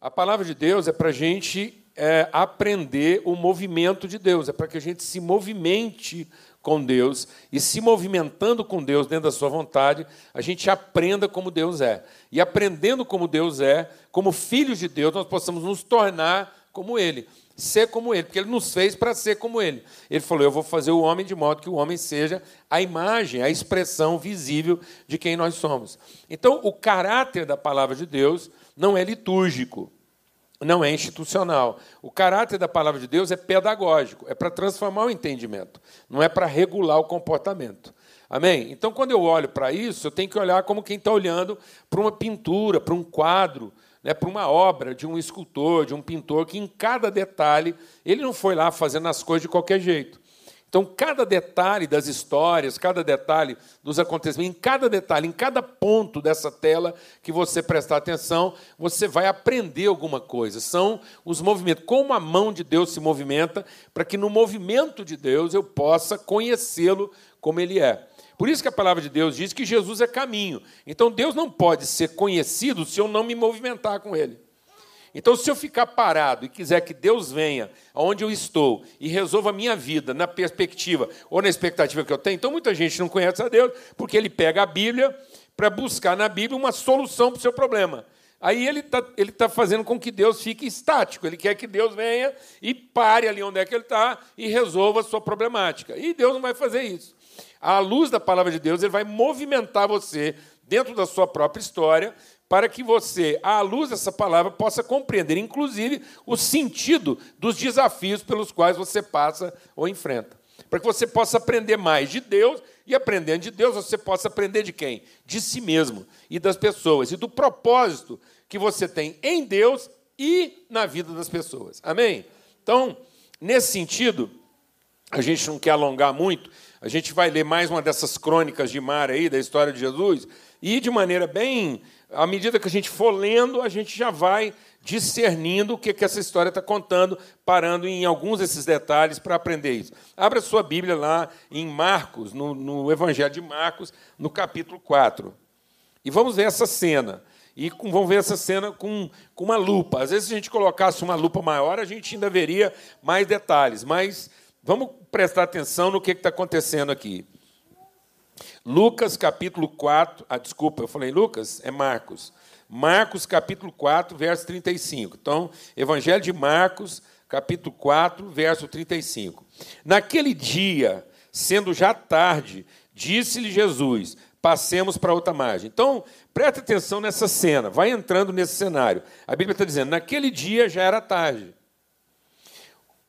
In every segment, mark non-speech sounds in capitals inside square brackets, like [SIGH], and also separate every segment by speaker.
Speaker 1: A palavra de Deus é para a gente é, aprender o movimento de Deus, é para que a gente se movimente com Deus e se movimentando com Deus dentro da sua vontade, a gente aprenda como Deus é. E aprendendo como Deus é, como filhos de Deus, nós possamos nos tornar como Ele, ser como Ele, porque Ele nos fez para ser como Ele. Ele falou: Eu vou fazer o homem de modo que o homem seja a imagem, a expressão visível de quem nós somos. Então, o caráter da palavra de Deus não é litúrgico não é institucional. O caráter da palavra de Deus é pedagógico, é para transformar o entendimento, não é para regular o comportamento. Amém? Então, quando eu olho para isso, eu tenho que olhar como quem está olhando para uma pintura, para um quadro, né, para uma obra de um escultor, de um pintor, que em cada detalhe ele não foi lá fazendo as coisas de qualquer jeito. Então, cada detalhe das histórias, cada detalhe dos acontecimentos, em cada detalhe, em cada ponto dessa tela que você prestar atenção, você vai aprender alguma coisa. São os movimentos, como a mão de Deus se movimenta, para que no movimento de Deus eu possa conhecê-lo como ele é. Por isso que a palavra de Deus diz que Jesus é caminho. Então, Deus não pode ser conhecido se eu não me movimentar com ele. Então, se eu ficar parado e quiser que Deus venha aonde eu estou e resolva a minha vida na perspectiva ou na expectativa que eu tenho, então muita gente não conhece a Deus porque ele pega a Bíblia para buscar na Bíblia uma solução para o seu problema. Aí ele está ele tá fazendo com que Deus fique estático. Ele quer que Deus venha e pare ali onde é que ele está e resolva a sua problemática. E Deus não vai fazer isso. À luz da palavra de Deus, ele vai movimentar você dentro da sua própria história para que você, à luz dessa palavra, possa compreender, inclusive, o sentido dos desafios pelos quais você passa ou enfrenta. Para que você possa aprender mais de Deus e, aprendendo de Deus, você possa aprender de quem? De si mesmo e das pessoas, e do propósito que você tem em Deus e na vida das pessoas. Amém? Então, nesse sentido, a gente não quer alongar muito, a gente vai ler mais uma dessas crônicas de mar aí, da história de Jesus, e de maneira bem à medida que a gente for lendo, a gente já vai discernindo o que, que essa história está contando, parando em alguns desses detalhes para aprender isso. Abra sua Bíblia lá em Marcos, no, no Evangelho de Marcos, no capítulo 4. E vamos ver essa cena. E com, vamos ver essa cena com, com uma lupa. Às vezes, se a gente colocasse uma lupa maior, a gente ainda veria mais detalhes. Mas vamos prestar atenção no que está acontecendo aqui. Lucas capítulo 4, ah, desculpa, eu falei Lucas, é Marcos. Marcos capítulo 4, verso 35. Então, Evangelho de Marcos, capítulo 4, verso 35. Naquele dia, sendo já tarde, disse-lhe Jesus: passemos para outra margem. Então, preste atenção nessa cena, vai entrando nesse cenário. A Bíblia está dizendo: naquele dia já era tarde.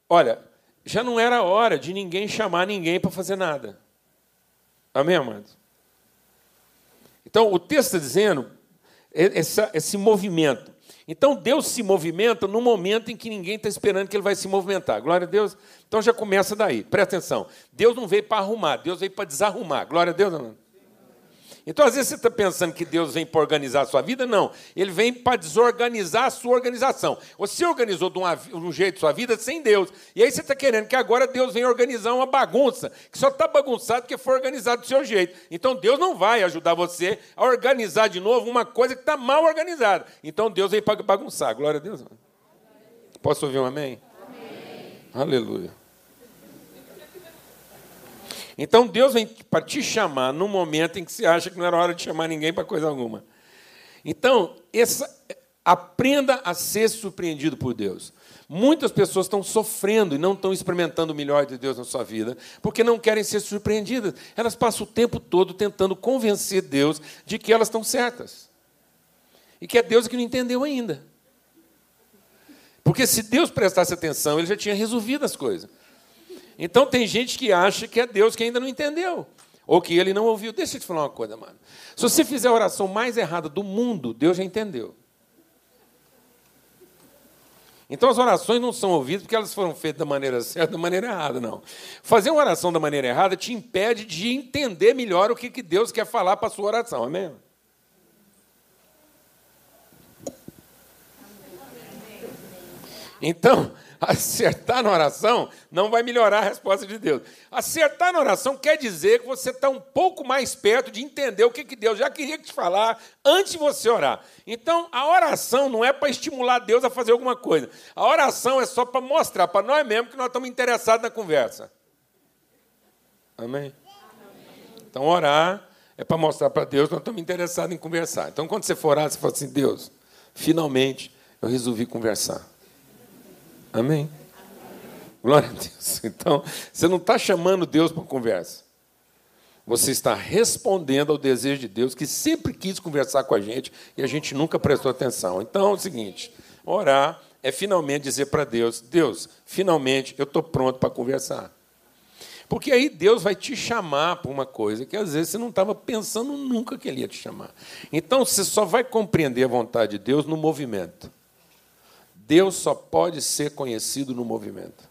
Speaker 1: Olha, já não era hora de ninguém chamar ninguém para fazer nada. Amém, amados? Então, o texto está dizendo essa, esse movimento. Então, Deus se movimenta no momento em que ninguém está esperando que ele vai se movimentar. Glória a Deus. Então, já começa daí. Presta atenção. Deus não veio para arrumar, Deus veio para desarrumar. Glória a Deus, amado. Então, às vezes, você está pensando que Deus vem para organizar a sua vida. Não. Ele vem para desorganizar a sua organização. Você organizou de, de um jeito sua vida sem Deus. E aí você está querendo que agora Deus venha organizar uma bagunça, que só está bagunçado porque foi organizado do seu jeito. Então, Deus não vai ajudar você a organizar de novo uma coisa que está mal organizada. Então, Deus vem para bagunçar. Glória a Deus. Posso ouvir um amém? amém. Aleluia. Então Deus vem para te chamar no momento em que você acha que não era hora de chamar ninguém para coisa alguma. Então, essa, aprenda a ser surpreendido por Deus. Muitas pessoas estão sofrendo e não estão experimentando o melhor de Deus na sua vida, porque não querem ser surpreendidas. Elas passam o tempo todo tentando convencer Deus de que elas estão certas. E que é Deus que não entendeu ainda. Porque se Deus prestasse atenção, ele já tinha resolvido as coisas. Então tem gente que acha que é Deus que ainda não entendeu. Ou que ele não ouviu. Deixa eu te falar uma coisa, mano. Se você fizer a oração mais errada do mundo, Deus já entendeu. Então as orações não são ouvidas porque elas foram feitas da maneira certa, da maneira errada, não. Fazer uma oração da maneira errada te impede de entender melhor o que Deus quer falar para a sua oração, amém? Então, [LAUGHS] acertar na oração não vai melhorar a resposta de Deus. Acertar na oração quer dizer que você está um pouco mais perto de entender o que, que Deus já queria te falar antes de você orar. Então, a oração não é para estimular Deus a fazer alguma coisa. A oração é só para mostrar para nós mesmos que nós estamos interessados na conversa. Amém? Então, orar é para mostrar para Deus que nós estamos interessados em conversar. Então, quando você for orar, você fala assim: Deus, finalmente eu resolvi conversar. Amém? Glória a Deus. [LAUGHS] Então, você não está chamando Deus para conversa. Você está respondendo ao desejo de Deus, que sempre quis conversar com a gente e a gente nunca prestou atenção. Então é o seguinte: orar é finalmente dizer para Deus: Deus, finalmente eu estou pronto para conversar. Porque aí Deus vai te chamar para uma coisa que às vezes você não estava pensando nunca que Ele ia te chamar. Então você só vai compreender a vontade de Deus no movimento. Deus só pode ser conhecido no movimento.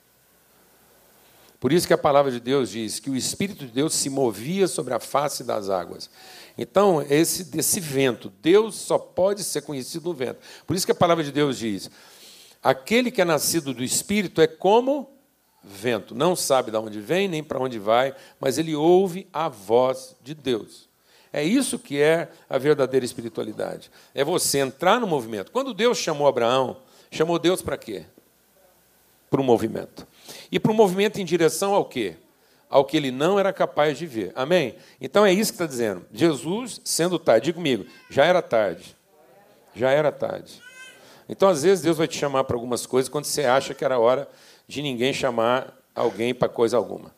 Speaker 1: Por isso que a palavra de Deus diz que o Espírito de Deus se movia sobre a face das águas. Então, esse desse vento, Deus só pode ser conhecido no vento. Por isso que a palavra de Deus diz: aquele que é nascido do Espírito é como vento, não sabe de onde vem nem para onde vai, mas ele ouve a voz de Deus. É isso que é a verdadeira espiritualidade. É você entrar no movimento. Quando Deus chamou Abraão, Chamou Deus para quê? Para um movimento. E para um movimento em direção ao quê? Ao que ele não era capaz de ver. Amém? Então é isso que está dizendo. Jesus, sendo tarde, diga comigo, já era tarde. Já era tarde. Então, às vezes, Deus vai te chamar para algumas coisas quando você acha que era hora de ninguém chamar alguém para coisa alguma.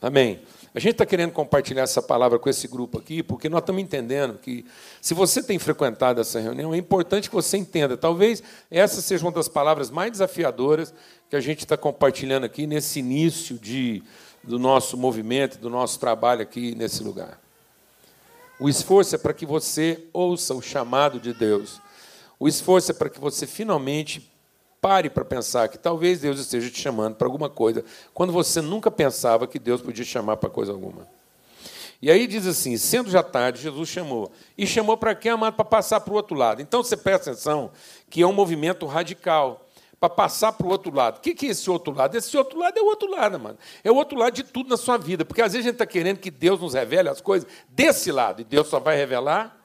Speaker 1: Amém? A gente está querendo compartilhar essa palavra com esse grupo aqui, porque nós estamos entendendo que, se você tem frequentado essa reunião, é importante que você entenda. Talvez essa seja uma das palavras mais desafiadoras que a gente está compartilhando aqui nesse início de, do nosso movimento, do nosso trabalho aqui nesse lugar. O esforço é para que você ouça o chamado de Deus. O esforço é para que você finalmente Pare para pensar que talvez Deus esteja te chamando para alguma coisa, quando você nunca pensava que Deus podia te chamar para coisa alguma. E aí diz assim: sendo já tarde, Jesus chamou. E chamou para quê, amado? Para passar para o outro lado. Então você presta atenção que é um movimento radical para passar para o outro lado. O que é esse outro lado? Esse outro lado é o outro lado, mano. É o outro lado de tudo na sua vida. Porque às vezes a gente está querendo que Deus nos revele as coisas desse lado. E Deus só vai revelar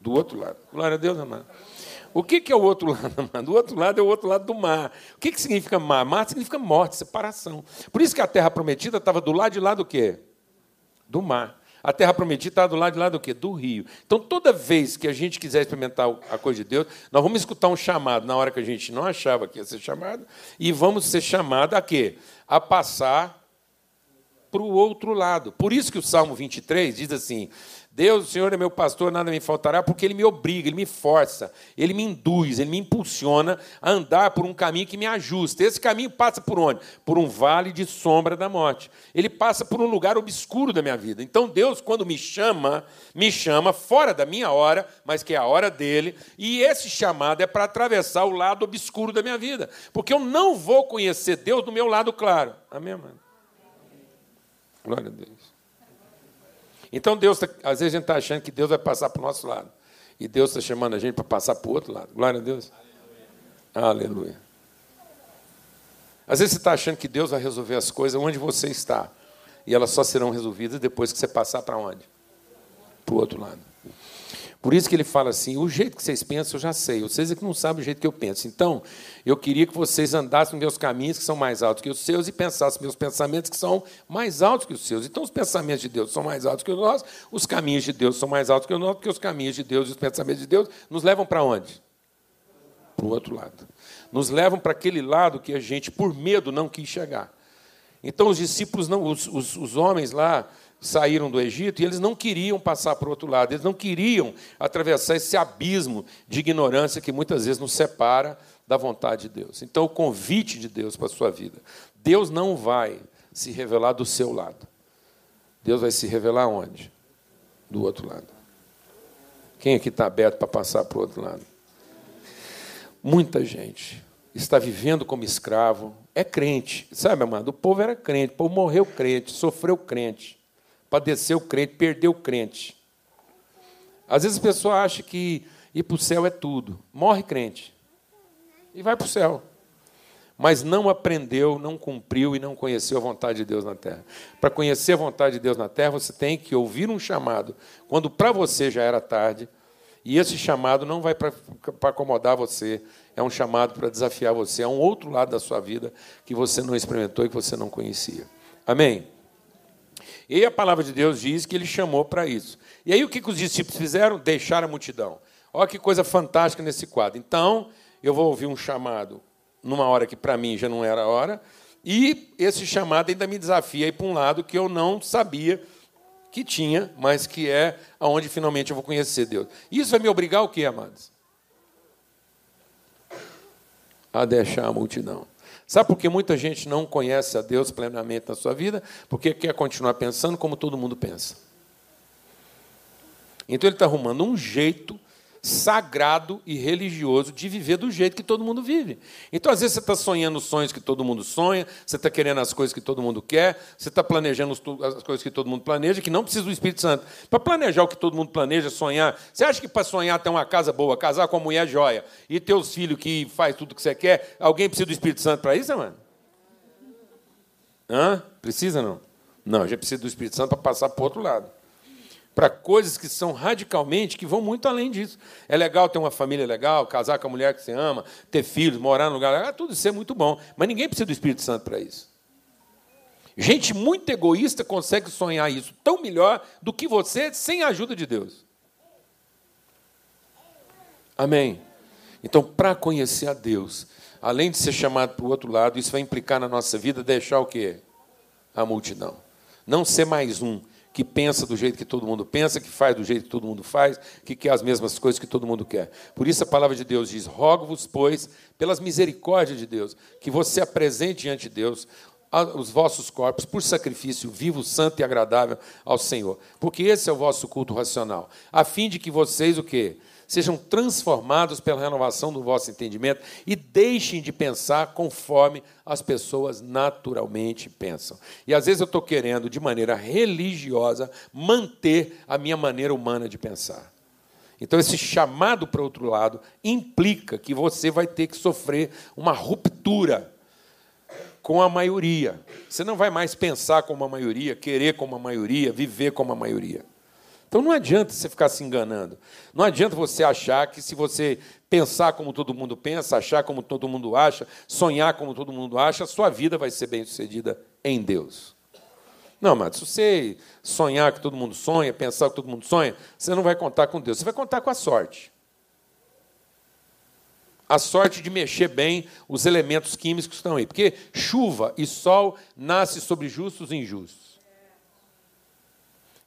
Speaker 1: do outro lado. Glória a Deus, amado. O que, é o outro [LAUGHS] lado, mano? O outro lado é o outro lado do mar. O que, que significa mar? Mar significa morte, separação. Por isso que a terra prometida estava do lado de lá do quê? Do mar. A terra prometida estava do lado de lá do quê? Do rio. Então, toda vez que a gente quiser experimentar a coisa de Deus, nós vamos escutar um chamado na hora que a gente não achava que ia ser chamado, e vamos ser chamados a quê? A passar para o outro lado. Por isso que o Salmo 23 diz assim: Deus, o Senhor é meu pastor, nada me faltará, porque Ele me obriga, Ele me força, Ele me induz, Ele me impulsiona a andar por um caminho que me ajusta. Esse caminho passa por onde? Por um vale de sombra da morte. Ele passa por um lugar obscuro da minha vida. Então Deus, quando me chama, me chama fora da minha hora, mas que é a hora dele, e esse chamado é para atravessar o lado obscuro da minha vida, porque eu não vou conhecer Deus do meu lado claro. Amém, mano? Glória a Deus. Então, Deus, tá, às vezes a gente está achando que Deus vai passar para o nosso lado. E Deus está chamando a gente para passar para o outro lado. Glória a Deus. Aleluia. Aleluia. Às vezes você está achando que Deus vai resolver as coisas onde você está. E elas só serão resolvidas depois que você passar para onde? Para o outro lado. Por isso que ele fala assim: o jeito que vocês pensam eu já sei, vocês é que não sabem o jeito que eu penso. Então, eu queria que vocês andassem nos meus caminhos que são mais altos que os seus e pensassem meus pensamentos que são mais altos que os seus. Então, os pensamentos de Deus são mais altos que os nossos, os caminhos de Deus são mais altos que os nossos, porque os caminhos de Deus e os pensamentos de Deus nos levam para onde? Para o outro lado. Nos levam para aquele lado que a gente, por medo, não quis chegar. Então, os discípulos, não, os, os, os homens lá, saíram do Egito e eles não queriam passar para o outro lado, eles não queriam atravessar esse abismo de ignorância que muitas vezes nos separa da vontade de Deus. Então, o convite de Deus para a sua vida: Deus não vai se revelar do seu lado, Deus vai se revelar onde? Do outro lado. Quem aqui está aberto para passar para o outro lado? Muita gente está vivendo como escravo, é crente, sabe, amado? O povo era crente, o povo morreu crente, sofreu crente padeceu o crente, perdeu o crente. Às vezes a pessoa acha que ir para o céu é tudo. Morre crente. e vai para o céu. Mas não aprendeu, não cumpriu e não conheceu a vontade de Deus na terra. Para conhecer a vontade de Deus na terra, você tem que ouvir um chamado, quando para você já era tarde, e esse chamado não vai para acomodar você, é um chamado para desafiar você, é um outro lado da sua vida que você não experimentou e que você não conhecia. Amém? E a palavra de Deus diz que ele chamou para isso. E aí o que, que os discípulos fizeram? Deixaram a multidão. Olha que coisa fantástica nesse quadro. Então, eu vou ouvir um chamado numa hora que para mim já não era hora, e esse chamado ainda me desafia a ir para um lado que eu não sabia que tinha, mas que é aonde finalmente eu vou conhecer Deus. Isso vai me obrigar o quê, amados? A deixar a multidão. Sabe por que muita gente não conhece a Deus plenamente na sua vida? Porque quer continuar pensando como todo mundo pensa. Então ele está arrumando um jeito sagrado e religioso de viver do jeito que todo mundo vive. Então, às vezes, você está sonhando os sonhos que todo mundo sonha, você está querendo as coisas que todo mundo quer, você está planejando as coisas que todo mundo planeja, que não precisa do Espírito Santo. Para planejar o que todo mundo planeja, sonhar, você acha que para sonhar ter uma casa boa, casar com uma mulher joia e ter os filhos que faz tudo o que você quer, alguém precisa do Espírito Santo para isso, mano? Hã? Precisa não? Não, já precisa do Espírito Santo para passar para o outro lado para coisas que são radicalmente, que vão muito além disso. É legal ter uma família legal, casar com a mulher que você ama, ter filhos, morar no lugar legal, tudo isso é muito bom. Mas ninguém precisa do Espírito Santo para isso. Gente muito egoísta consegue sonhar isso tão melhor do que você sem a ajuda de Deus. Amém. Então, para conhecer a Deus, além de ser chamado para o outro lado, isso vai implicar na nossa vida deixar o quê? A multidão. Não ser mais um, que pensa do jeito que todo mundo pensa, que faz do jeito que todo mundo faz, que quer as mesmas coisas que todo mundo quer. Por isso a palavra de Deus diz: Rogo-vos, pois, pelas misericórdias de Deus, que você apresente diante de Deus os vossos corpos por sacrifício vivo, santo e agradável ao Senhor. Porque esse é o vosso culto racional, a fim de que vocês o quê? Sejam transformados pela renovação do vosso entendimento e deixem de pensar conforme as pessoas naturalmente pensam. E às vezes eu estou querendo, de maneira religiosa, manter a minha maneira humana de pensar. Então, esse chamado para outro lado implica que você vai ter que sofrer uma ruptura com a maioria. Você não vai mais pensar como a maioria, querer como a maioria, viver como a maioria. Então não adianta você ficar se enganando. Não adianta você achar que se você pensar como todo mundo pensa, achar como todo mundo acha, sonhar como todo mundo acha, a sua vida vai ser bem-sucedida em Deus. Não, mas se você sonhar que todo mundo sonha, pensar que todo mundo sonha, você não vai contar com Deus, você vai contar com a sorte. A sorte de mexer bem os elementos químicos que estão aí. Porque chuva e sol nasce sobre justos e injustos.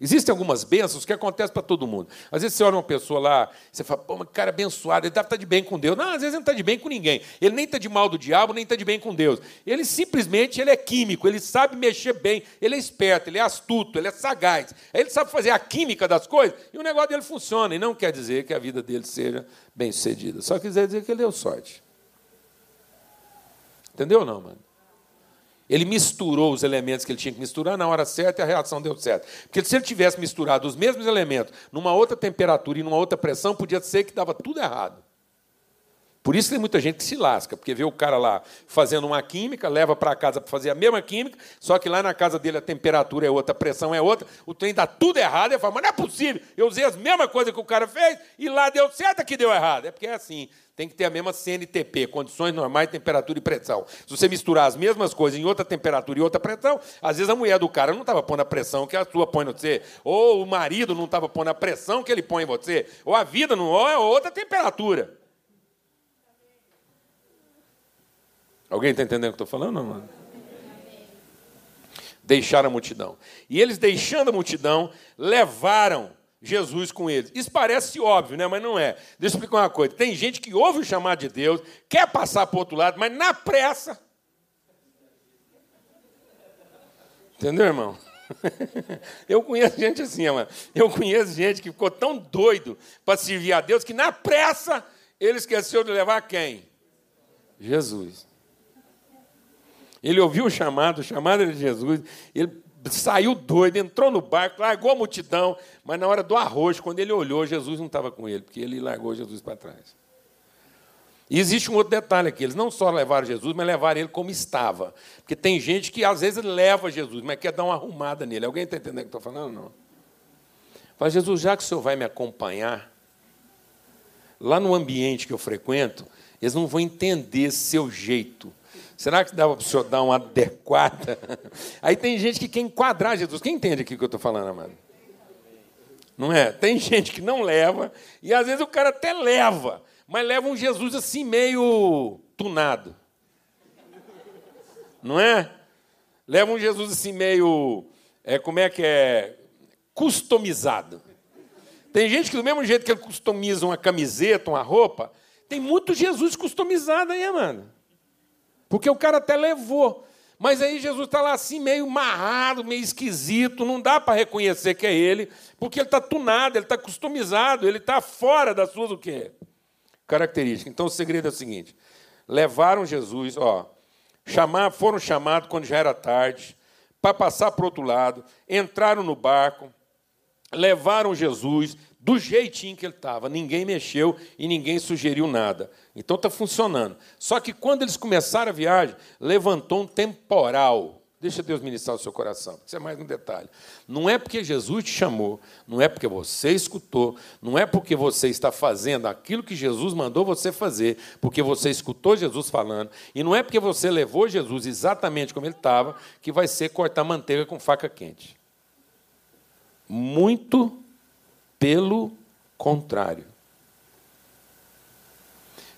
Speaker 1: Existem algumas bênçãos que acontecem para todo mundo. Às vezes você olha uma pessoa lá, você fala, pô, mas cara abençoado, ele deve estar de bem com Deus. Não, às vezes ele não está de bem com ninguém. Ele nem está de mal do diabo, nem está de bem com Deus. Ele simplesmente ele é químico, ele sabe mexer bem, ele é esperto, ele é astuto, ele é sagaz. Ele sabe fazer a química das coisas e o negócio dele funciona. E não quer dizer que a vida dele seja bem sucedida. Só quer dizer que ele deu sorte. Entendeu não, mano? Ele misturou os elementos que ele tinha que misturar na hora certa e a reação deu certo. Porque se ele tivesse misturado os mesmos elementos numa outra temperatura e numa outra pressão, podia ser que dava tudo errado. Por isso tem muita gente que se lasca, porque vê o cara lá fazendo uma química, leva para casa para fazer a mesma química, só que lá na casa dele a temperatura é outra, a pressão é outra, o trem dá tudo errado, e fala, mas não é possível, eu usei as mesmas coisas que o cara fez e lá deu certo, aqui deu errado. É porque é assim, tem que ter a mesma CNTP, condições normais, temperatura e pressão. Se você misturar as mesmas coisas em outra temperatura e outra pressão, às vezes a mulher do cara não estava pondo a pressão que a sua põe no você, ou o marido não estava pondo a pressão que ele põe em você, ou a vida não ou é outra temperatura. Alguém está entendendo o que estou falando, mano? Deixaram a multidão. E eles, deixando a multidão, levaram Jesus com eles. Isso parece óbvio, né? mas não é. Deixa eu explicar uma coisa. Tem gente que ouve o chamado de Deus, quer passar para o outro lado, mas na pressa. Entendeu, irmão? [LAUGHS] Eu conheço gente assim, mano. Eu conheço gente que ficou tão doido para servir a Deus que na pressa ele esqueceu de levar quem? Jesus. Ele ouviu o chamado, o chamado de Jesus, ele saiu doido, entrou no barco, largou a multidão, mas na hora do arroz, quando ele olhou, Jesus não estava com ele, porque ele largou Jesus para trás. E existe um outro detalhe aqui: eles não só levaram Jesus, mas levaram ele como estava. Porque tem gente que às vezes leva Jesus, mas quer dar uma arrumada nele. Alguém está entendendo o que eu estou falando? Não. Fala, Jesus, já que o senhor vai me acompanhar, lá no ambiente que eu frequento, eles não vão entender seu jeito. Será que dá para o senhor dar uma adequada? [LAUGHS] Aí tem gente que quer enquadrar Jesus. Quem entende aqui o que eu estou falando, amado? Não é? Tem gente que não leva, e às vezes o cara até leva, mas leva um Jesus assim meio tunado. Não é? Leva um Jesus assim meio. É, como é que é? Customizado. Tem gente que, do mesmo jeito que ele customiza uma camiseta, uma roupa, tem muito Jesus customizado aí, mano. Porque o cara até levou. Mas aí Jesus está lá assim, meio marrado, meio esquisito, não dá para reconhecer que é ele, porque ele está tunado, ele está customizado, ele está fora das suas o quê? Características. Então o segredo é o seguinte: levaram Jesus, ó, chamar, foram chamados quando já era tarde, para passar para o outro lado, entraram no barco, levaram Jesus, do jeitinho que ele estava. Ninguém mexeu e ninguém sugeriu nada. Então está funcionando. Só que quando eles começaram a viagem, levantou um temporal. Deixa Deus ministrar o seu coração. Isso é mais um detalhe. Não é porque Jesus te chamou, não é porque você escutou, não é porque você está fazendo aquilo que Jesus mandou você fazer, porque você escutou Jesus falando, e não é porque você levou Jesus exatamente como ele estava, que vai ser cortar manteiga com faca quente. Muito pelo contrário.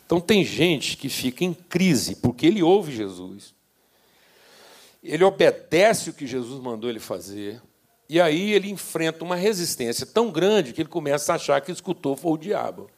Speaker 1: Então, tem gente que fica em crise porque ele ouve Jesus, ele obedece o que Jesus mandou ele fazer, e aí ele enfrenta uma resistência tão grande que ele começa a achar que escutou foi o diabo.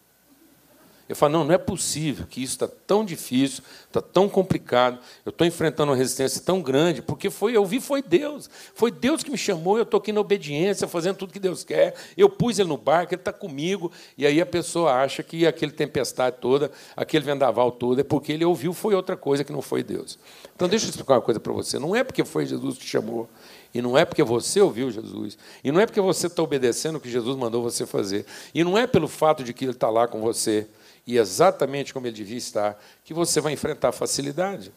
Speaker 1: Eu falo, não, não é possível que isso está tão difícil, está tão complicado, eu estou enfrentando uma resistência tão grande, porque foi, eu vi, foi Deus. Foi Deus que me chamou, eu estou aqui na obediência, fazendo tudo que Deus quer. Eu pus ele no barco, ele está comigo, e aí a pessoa acha que aquele tempestade toda, aquele vendaval todo, é porque ele ouviu, foi outra coisa que não foi Deus. Então deixa eu explicar uma coisa para você. Não é porque foi Jesus que chamou, e não é porque você ouviu Jesus, e não é porque você está obedecendo o que Jesus mandou você fazer, e não é pelo fato de que ele está lá com você e exatamente como ele devia estar, que você vai enfrentar facilidade.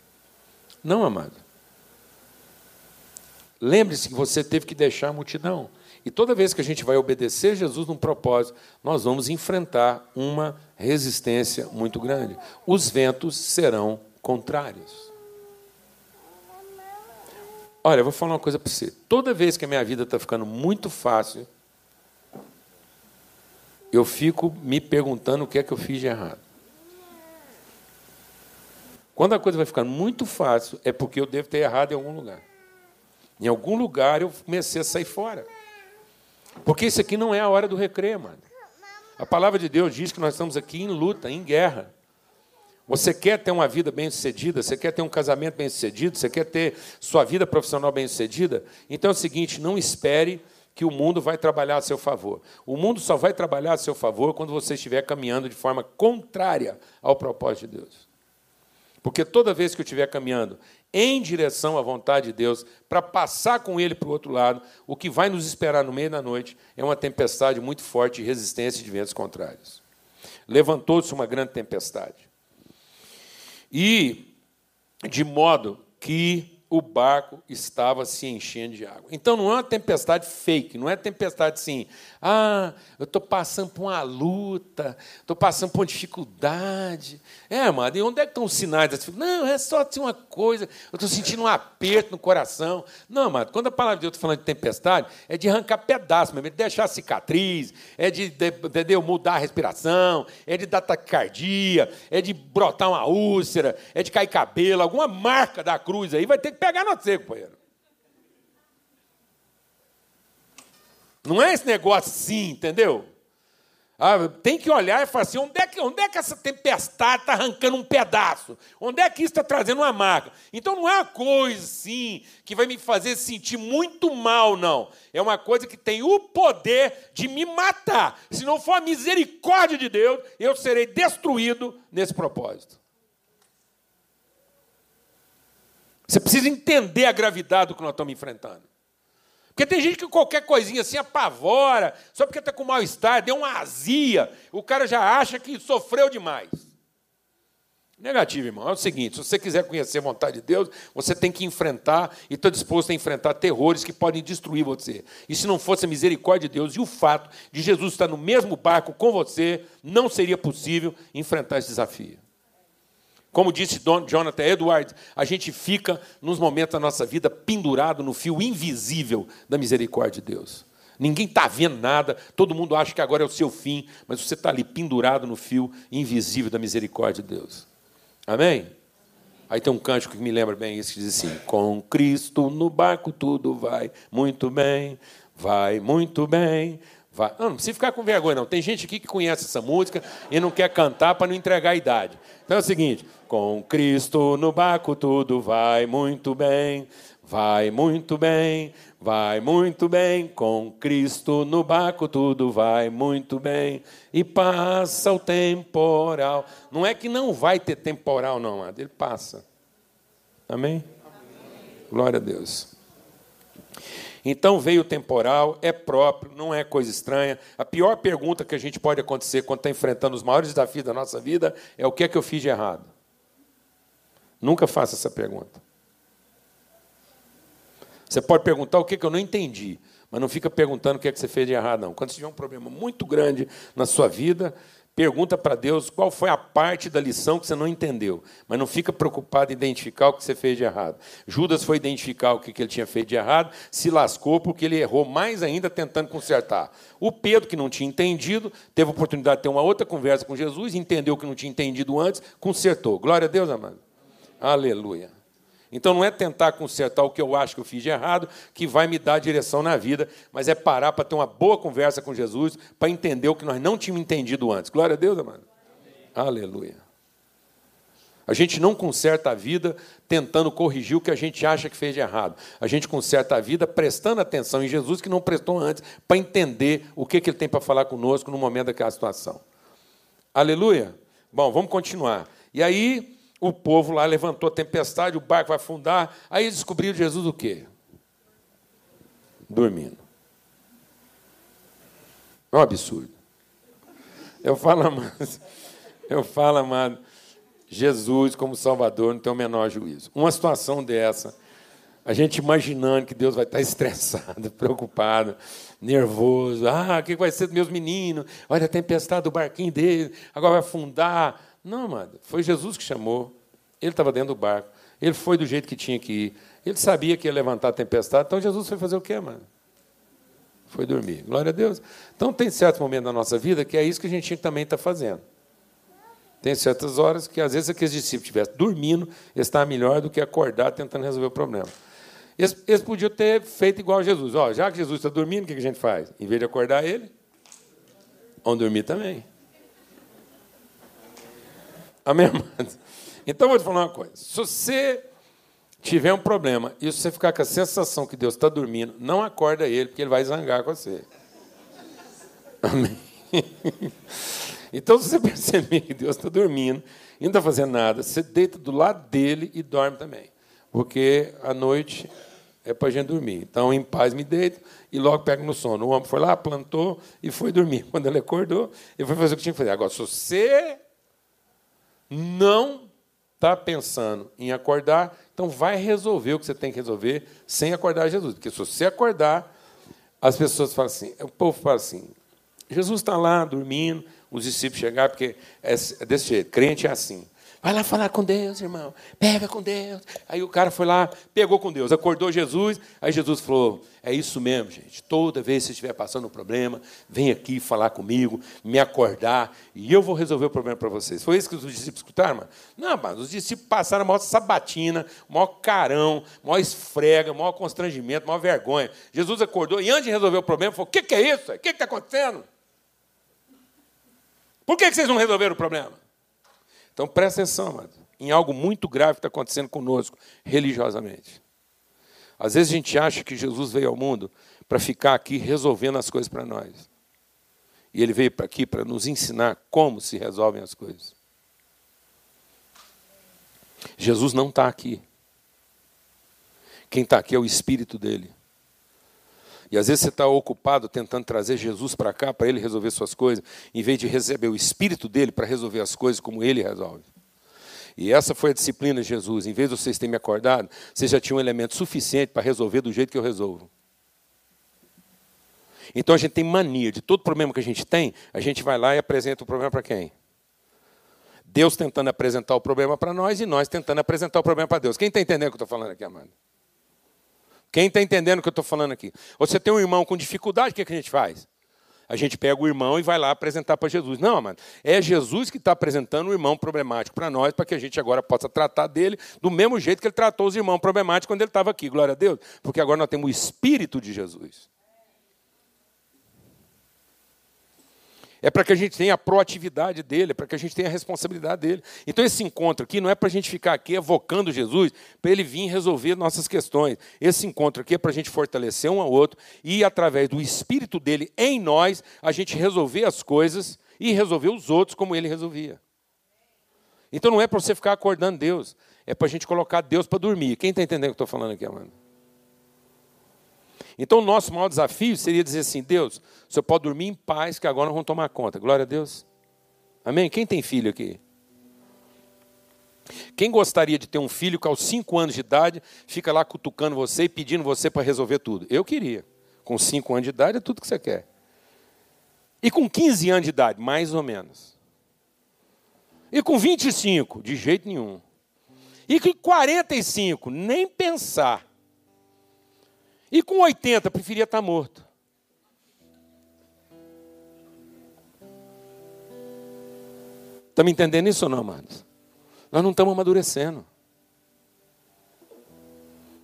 Speaker 1: Não, amado. Lembre-se que você teve que deixar a multidão. E toda vez que a gente vai obedecer Jesus num propósito, nós vamos enfrentar uma resistência muito grande. Os ventos serão contrários. Olha, eu vou falar uma coisa para você. Toda vez que a minha vida está ficando muito fácil, eu fico me perguntando o que é que eu fiz de errado. Quando a coisa vai ficando muito fácil, é porque eu devo ter errado em algum lugar. Em algum lugar eu comecei a sair fora. Porque isso aqui não é a hora do recreio, mano. A palavra de Deus diz que nós estamos aqui em luta, em guerra. Você quer ter uma vida bem-sucedida? Você quer ter um casamento bem-sucedido? Você quer ter sua vida profissional bem-sucedida? Então é o seguinte: não espere que o mundo vai trabalhar a seu favor. O mundo só vai trabalhar a seu favor quando você estiver caminhando de forma contrária ao propósito de Deus. Porque toda vez que eu estiver caminhando em direção à vontade de Deus, para passar com Ele para o outro lado, o que vai nos esperar no meio da noite é uma tempestade muito forte de resistência de ventos contrários. Levantou-se uma grande tempestade. E, de modo que o barco estava se enchendo de água. Então não é uma tempestade fake, não é tempestade assim, ah, eu estou passando por uma luta, estou passando por uma dificuldade. É, amado, e onde é que estão os sinais dessa Não, é só assim, uma coisa, eu estou sentindo um aperto no coração. Não, amado, quando a palavra de Deus está falando de tempestade, é de arrancar pedaço, mesmo, é de deixar cicatriz, é de, de, de, de mudar a respiração, é de dar taquicardia, é de brotar uma úlcera, é de cair cabelo, alguma marca da cruz aí vai ter que pegar no seco, companheiro. Não é esse negócio assim, entendeu? Ah, tem que olhar e falar assim: onde é que, onde é que essa tempestade está arrancando um pedaço? Onde é que isso está trazendo uma marca? Então não é uma coisa assim que vai me fazer sentir muito mal, não. É uma coisa que tem o poder de me matar. Se não for a misericórdia de Deus, eu serei destruído nesse propósito. Você precisa entender a gravidade do que nós estamos enfrentando. Porque tem gente que qualquer coisinha assim apavora, só porque está com mal-estar, deu uma azia, o cara já acha que sofreu demais. Negativo, irmão. É o seguinte: se você quiser conhecer a vontade de Deus, você tem que enfrentar e estar disposto a enfrentar terrores que podem destruir você. E se não fosse a misericórdia de Deus e o fato de Jesus estar no mesmo barco com você, não seria possível enfrentar esse desafio. Como disse Don Jonathan Edwards, a gente fica, nos momentos da nossa vida, pendurado no fio invisível da misericórdia de Deus. Ninguém está vendo nada, todo mundo acha que agora é o seu fim, mas você está ali pendurado no fio invisível da misericórdia de Deus. Amém? Aí tem um cântico que me lembra bem isso, que diz assim: Com Cristo no barco tudo vai muito bem, vai muito bem. Vai. Não, não precisa ficar com vergonha, não. Tem gente aqui que conhece essa música e não quer cantar para não entregar a idade. Então é o seguinte: com Cristo no barco tudo vai muito bem, vai muito bem, Vai muito bem com Cristo no barco, tudo vai muito bem. E passa o temporal. Não é que não vai ter temporal, não. Ele passa. Amém? Amém? Glória a Deus. Então veio o temporal, é próprio, não é coisa estranha. A pior pergunta que a gente pode acontecer quando está enfrentando os maiores desafios da nossa vida é o que é que eu fiz de errado. Nunca faça essa pergunta. Você pode perguntar o que, que eu não entendi, mas não fica perguntando o que, é que você fez de errado, não. Quando você tiver um problema muito grande na sua vida, pergunta para Deus qual foi a parte da lição que você não entendeu, mas não fica preocupado em identificar o que você fez de errado. Judas foi identificar o que ele tinha feito de errado, se lascou porque ele errou mais ainda tentando consertar. O Pedro, que não tinha entendido, teve a oportunidade de ter uma outra conversa com Jesus, entendeu que não tinha entendido antes, consertou. Glória a Deus, amado. Aleluia. Então não é tentar consertar o que eu acho que eu fiz de errado que vai me dar direção na vida, mas é parar para ter uma boa conversa com Jesus, para entender o que nós não tínhamos entendido antes. Glória a Deus, amado. Aleluia. A gente não conserta a vida tentando corrigir o que a gente acha que fez de errado. A gente conserta a vida prestando atenção em Jesus que não prestou antes, para entender o que, que ele tem para falar conosco no momento daquela situação. Aleluia? Bom, vamos continuar. E aí, o povo lá levantou a tempestade, o barco vai afundar. Aí descobriram Jesus o quê? Dormindo. É um absurdo. Eu falo, [LAUGHS] amado, eu falo, amado, Jesus como Salvador não tem o menor juízo. Uma situação dessa, a gente imaginando que Deus vai estar [LAUGHS] estressado, preocupado, nervoso. Ah, o que vai ser dos meus meninos? Olha a tempestade do barquinho dele, agora vai afundar. Não, amado, foi Jesus que chamou. Ele estava dentro do barco. Ele foi do jeito que tinha que ir. Ele sabia que ia levantar a tempestade. Então Jesus foi fazer o quê, mano? Foi dormir. Glória a Deus. Então tem certos momentos da nossa vida que é isso que a gente também está fazendo. Tem certas horas que, às vezes, aqueles discípulos estivessem dormindo, está melhor do que acordar tentando resolver o problema. Eles, eles podiam ter feito igual Jesus. Ó, já que Jesus está dormindo, o que a gente faz? Em vez de acordar ele, vamos dormir também. [LAUGHS] Amém, amados? Então, vou te falar uma coisa. Se você tiver um problema e você ficar com a sensação que Deus está dormindo, não acorda ele, porque ele vai zangar com você. [LAUGHS] Amém? [LAUGHS] Então, se você perceber que Deus está dormindo e não está fazendo nada, você deita do lado dele e dorme também. Porque a noite é para a gente dormir. Então, em paz me deito e logo pego no sono. O homem foi lá, plantou e foi dormir. Quando ele acordou, ele foi fazer o que tinha que fazer. Agora, se você não está pensando em acordar, então vai resolver o que você tem que resolver sem acordar Jesus. Porque se você acordar, as pessoas falam assim, o povo fala assim, Jesus está lá dormindo, os discípulos chegaram, porque é, é desse jeito, crente é assim. Vai lá falar com Deus, irmão. Pega com Deus. Aí o cara foi lá, pegou com Deus, acordou Jesus. Aí Jesus falou: É isso mesmo, gente. Toda vez que você estiver passando um problema, vem aqui falar comigo, me acordar, e eu vou resolver o problema para vocês. Foi isso que os discípulos escutaram, mano? Não, mas os discípulos passaram a maior sabatina, maior carão, maior esfrega, maior constrangimento, maior vergonha. Jesus acordou e antes de resolver o problema, falou: O que, que é isso? O que está acontecendo? Por que, que vocês não resolveram o problema? Então presta atenção, amado, em algo muito grave que está acontecendo conosco, religiosamente. Às vezes a gente acha que Jesus veio ao mundo para ficar aqui resolvendo as coisas para nós. E ele veio aqui para nos ensinar como se resolvem as coisas. Jesus não está aqui. Quem está aqui é o Espírito dele. E às vezes você está ocupado tentando trazer Jesus para cá, para ele resolver suas coisas, em vez de receber o Espírito dele para resolver as coisas como ele resolve. E essa foi a disciplina de Jesus. Em vez de vocês terem me acordado, vocês já tinham um elemento suficiente para resolver do jeito que eu resolvo. Então a gente tem mania de todo problema que a gente tem, a gente vai lá e apresenta o problema para quem? Deus tentando apresentar o problema para nós e nós tentando apresentar o problema para Deus. Quem está entendendo o que eu estou falando aqui, amado? Quem está entendendo o que eu estou falando aqui? Você tem um irmão com dificuldade, o que, é que a gente faz? A gente pega o irmão e vai lá apresentar para Jesus. Não, mano, é Jesus que está apresentando o irmão problemático para nós, para que a gente agora possa tratar dele do mesmo jeito que ele tratou os irmãos problemáticos quando ele estava aqui. Glória a Deus. Porque agora nós temos o Espírito de Jesus. É para que a gente tenha a proatividade dele, é para que a gente tenha a responsabilidade dele. Então, esse encontro aqui não é para a gente ficar aqui evocando Jesus, para ele vir resolver nossas questões. Esse encontro aqui é para a gente fortalecer um ao outro e, através do Espírito dele em nós, a gente resolver as coisas e resolver os outros como ele resolvia. Então, não é para você ficar acordando Deus, é para a gente colocar Deus para dormir. Quem está entendendo o que eu estou falando aqui, amado? Então, o nosso maior desafio seria dizer assim: Deus, o senhor pode dormir em paz, que agora nós vamos tomar conta. Glória a Deus. Amém? Quem tem filho aqui? Quem gostaria de ter um filho que aos 5 anos de idade fica lá cutucando você e pedindo você para resolver tudo? Eu queria. Com 5 anos de idade é tudo que você quer. E com 15 anos de idade, mais ou menos. E com 25, de jeito nenhum. E com 45, nem pensar. E com 80, preferia estar morto. Está me entendendo isso ou não, amados? Nós não estamos amadurecendo.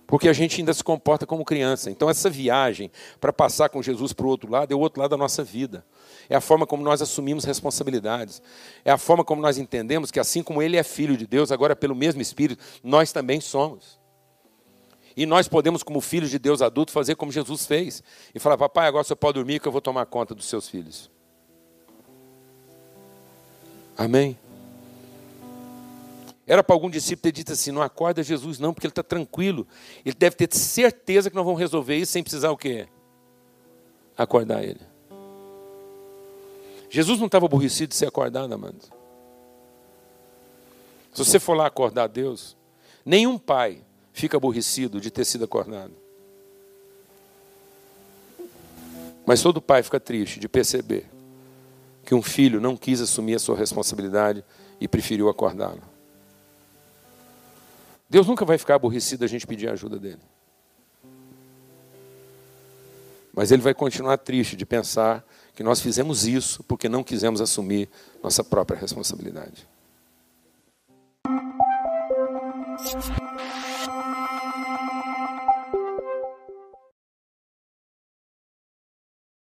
Speaker 1: Porque a gente ainda se comporta como criança. Então, essa viagem para passar com Jesus para o outro lado é o outro lado da nossa vida. É a forma como nós assumimos responsabilidades. É a forma como nós entendemos que, assim como Ele é filho de Deus, agora pelo mesmo Espírito, nós também somos. E nós podemos, como filhos de Deus adulto, fazer como Jesus fez. E falar, papai, agora você pode dormir que eu vou tomar conta dos seus filhos. Amém? Era para algum discípulo ter dito assim, não acorda Jesus não, porque ele está tranquilo. Ele deve ter certeza que nós vamos resolver isso sem precisar o quê? Acordar ele. Jesus não estava aborrecido de ser acordado, amados. Se você for lá acordar Deus, nenhum pai fica aborrecido de ter sido acordado. Mas todo pai fica triste de perceber que um filho não quis assumir a sua responsabilidade e preferiu acordá-lo. Deus nunca vai ficar aborrecido a gente pedir a ajuda dele. Mas ele vai continuar triste de pensar que nós fizemos isso porque não quisemos assumir nossa própria responsabilidade.